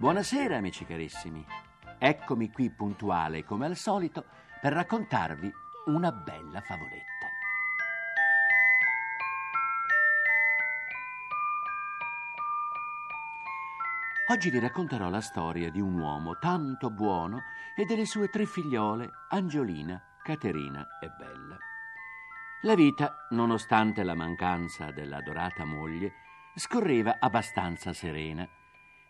Buonasera amici carissimi. Eccomi qui puntuale come al solito per raccontarvi una bella favoletta. Oggi vi racconterò la storia di un uomo tanto buono e delle sue tre figliole, Angiolina, Caterina e Bella. La vita, nonostante la mancanza dell'adorata moglie, scorreva abbastanza serena.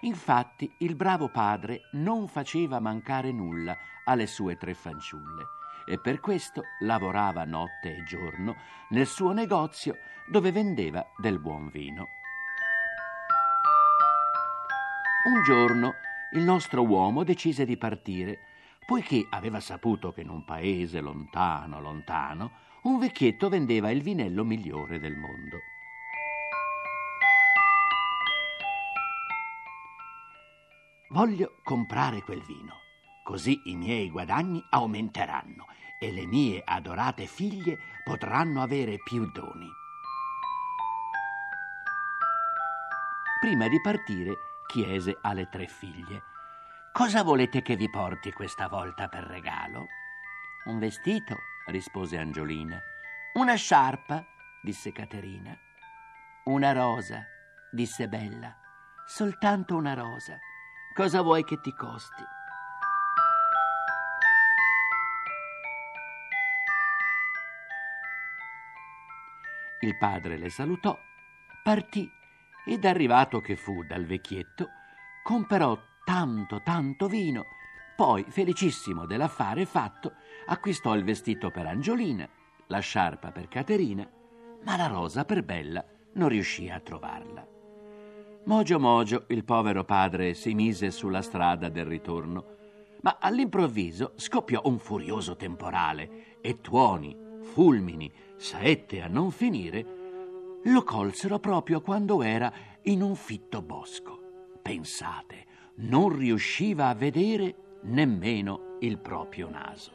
Infatti il bravo padre non faceva mancare nulla alle sue tre fanciulle e per questo lavorava notte e giorno nel suo negozio dove vendeva del buon vino. Un giorno il nostro uomo decise di partire, poiché aveva saputo che in un paese lontano, lontano, un vecchietto vendeva il vinello migliore del mondo. Voglio comprare quel vino, così i miei guadagni aumenteranno e le mie adorate figlie potranno avere più doni. Prima di partire, chiese alle tre figlie. Cosa volete che vi porti questa volta per regalo? Un vestito, rispose Angiolina. Una sciarpa, disse Caterina. Una rosa, disse Bella. Soltanto una rosa. Cosa vuoi che ti costi? Il padre le salutò, partì ed arrivato che fu dal vecchietto, comperò tanto, tanto vino, poi, felicissimo dell'affare fatto, acquistò il vestito per Angiolina, la sciarpa per Caterina, ma la rosa per Bella non riuscì a trovarla. Mogio mogio il povero padre si mise sulla strada del ritorno, ma all'improvviso scoppiò un furioso temporale e tuoni, fulmini, saette a non finire lo colsero proprio quando era in un fitto bosco. Pensate, non riusciva a vedere nemmeno il proprio naso.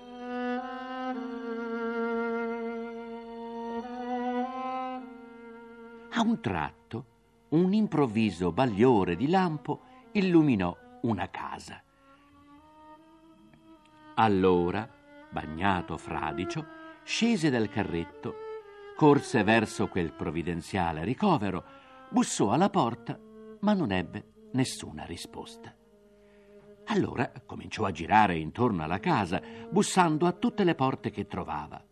A un tratto, un improvviso bagliore di lampo illuminò una casa. Allora, bagnato fradicio, scese dal carretto corse verso quel provvidenziale ricovero, bussò alla porta, ma non ebbe nessuna risposta. Allora cominciò a girare intorno alla casa, bussando a tutte le porte che trovava.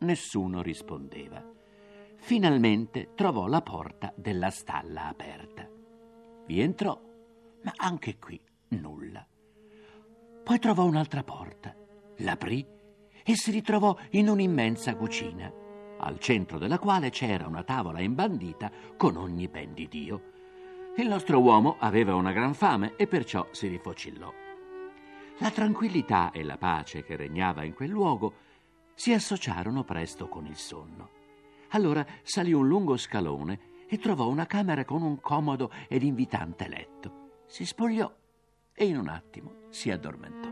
Nessuno rispondeva. Finalmente trovò la porta della stalla aperta. Vi entrò, ma anche qui nulla. Poi trovò un'altra porta, l'aprì e si ritrovò in un'immensa cucina al centro della quale c'era una tavola imbandita con ogni ben di Dio. Il nostro uomo aveva una gran fame e perciò si rifocillò. La tranquillità e la pace che regnava in quel luogo si associarono presto con il sonno. Allora salì un lungo scalone e trovò una camera con un comodo ed invitante letto. Si spogliò e in un attimo si addormentò.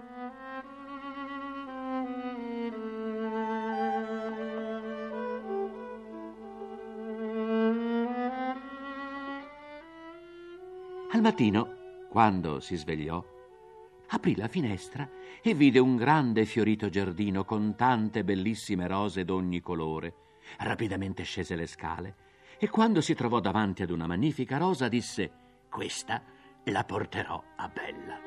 Al mattino, quando si svegliò, aprì la finestra e vide un grande fiorito giardino con tante bellissime rose d'ogni colore. Rapidamente scese le scale e quando si trovò davanti ad una magnifica rosa disse questa la porterò a Bella.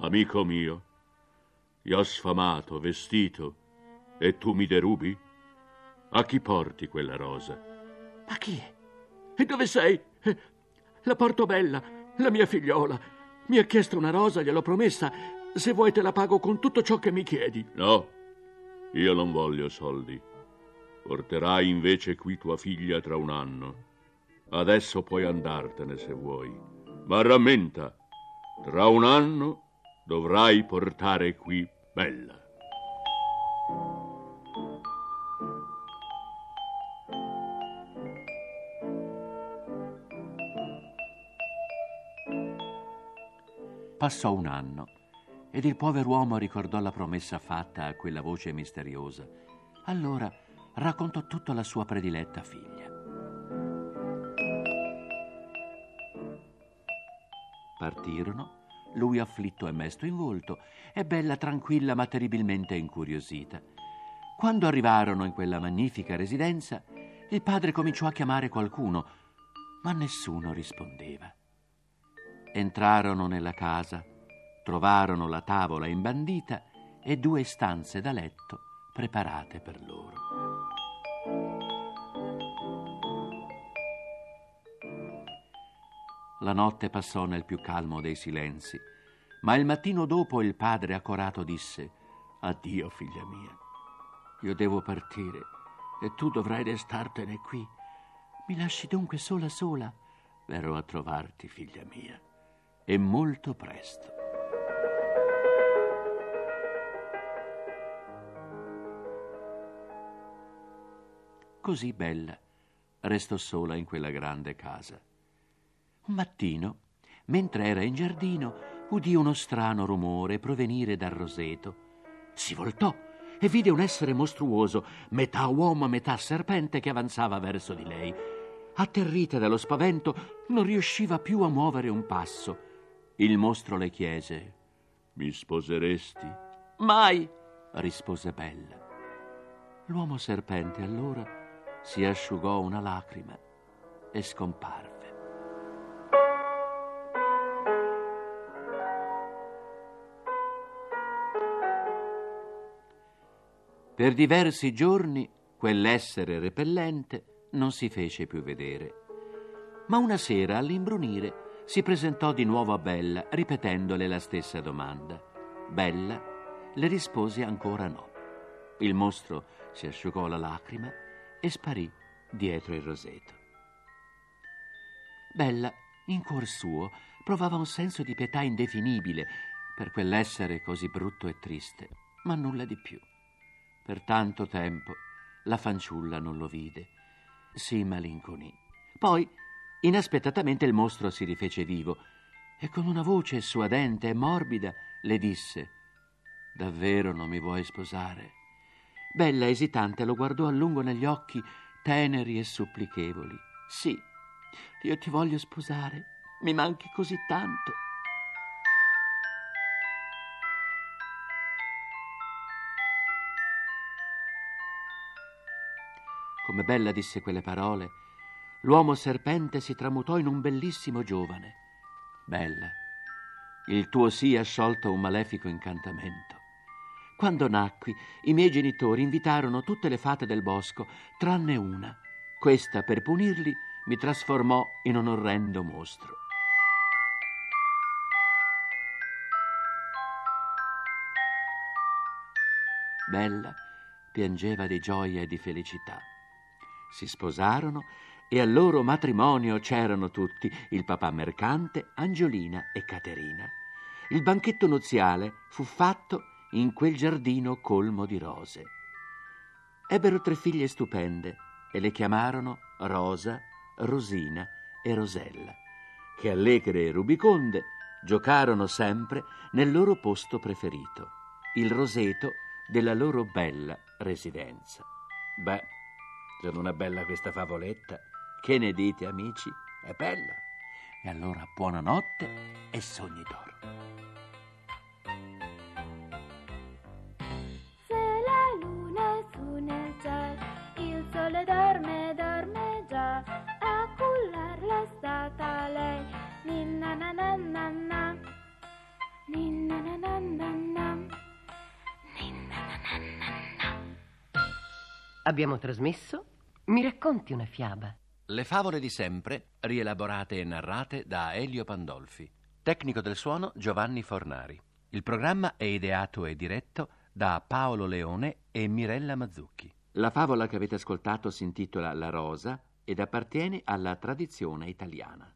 Amico mio, ti ho sfamato, vestito, e tu mi derubi? A chi porti quella rosa? Ma chi è? E dove sei? La porto bella, la mia figliola. Mi ha chiesto una rosa, gliel'ho promessa. Se vuoi te la pago con tutto ciò che mi chiedi. No, io non voglio soldi. Porterai invece qui tua figlia tra un anno. Adesso puoi andartene se vuoi. Ma rammenta, tra un anno dovrai portare qui Bella. Passò un anno ed il povero uomo ricordò la promessa fatta a quella voce misteriosa. Allora raccontò tutto alla sua prediletta figlia. Partirono, lui afflitto e mesto in volto, e Bella tranquilla ma terribilmente incuriosita. Quando arrivarono in quella magnifica residenza, il padre cominciò a chiamare qualcuno, ma nessuno rispondeva. Entrarono nella casa trovarono la tavola imbandita e due stanze da letto preparate per loro. La notte passò nel più calmo dei silenzi, ma il mattino dopo il padre accorato disse Addio, figlia mia. Io devo partire e tu dovrai restartene qui. Mi lasci dunque sola sola? Verrò a trovarti, figlia mia, e molto presto. Così bella restò sola in quella grande casa. Un mattino, mentre era in giardino, udì uno strano rumore provenire dal roseto. Si voltò e vide un essere mostruoso, metà uomo, metà serpente, che avanzava verso di lei. Atterrita dallo spavento, non riusciva più a muovere un passo. Il mostro le chiese: Mi sposeresti? Mai, rispose Bella. L'uomo serpente allora si asciugò una lacrima e scomparve. Per diversi giorni quell'essere repellente non si fece più vedere. Ma una sera all'imbrunire si presentò di nuovo a Bella, ripetendole la stessa domanda. Bella le rispose ancora no. Il mostro si asciugò la lacrima e sparì dietro il roseto. Bella, in cuor suo, provava un senso di pietà indefinibile per quell'essere così brutto e triste, ma nulla di più. Per tanto tempo la fanciulla non lo vide. Si malinconì. Poi, inaspettatamente, il mostro si rifece vivo e con una voce suadente e morbida le disse: Davvero non mi vuoi sposare? Bella, esitante, lo guardò a lungo negli occhi, teneri e supplichevoli. Sì, io ti voglio sposare. Mi manchi così tanto. Come Bella disse quelle parole, l'uomo serpente si tramutò in un bellissimo giovane. Bella, il tuo sì ha sciolto un malefico incantamento. Quando nacqui, i miei genitori invitarono tutte le fate del bosco, tranne una. Questa, per punirli, mi trasformò in un orrendo mostro. Bella piangeva di gioia e di felicità si sposarono e al loro matrimonio c'erano tutti, il papà mercante, Angiolina e Caterina. Il banchetto nuziale fu fatto in quel giardino colmo di rose. Ebbero tre figlie stupende e le chiamarono Rosa, Rosina e Rosella, che allegre e rubiconde giocarono sempre nel loro posto preferito, il roseto della loro bella residenza. Beh, sono una bella questa favoletta. Che ne dite, amici? È bella. E allora buonanotte e sogni d'oro. Abbiamo trasmesso Mi racconti una fiaba. Le favole di sempre, rielaborate e narrate da Elio Pandolfi. Tecnico del suono Giovanni Fornari. Il programma è ideato e diretto da Paolo Leone e Mirella Mazzucchi. La favola che avete ascoltato si intitola La rosa ed appartiene alla tradizione italiana.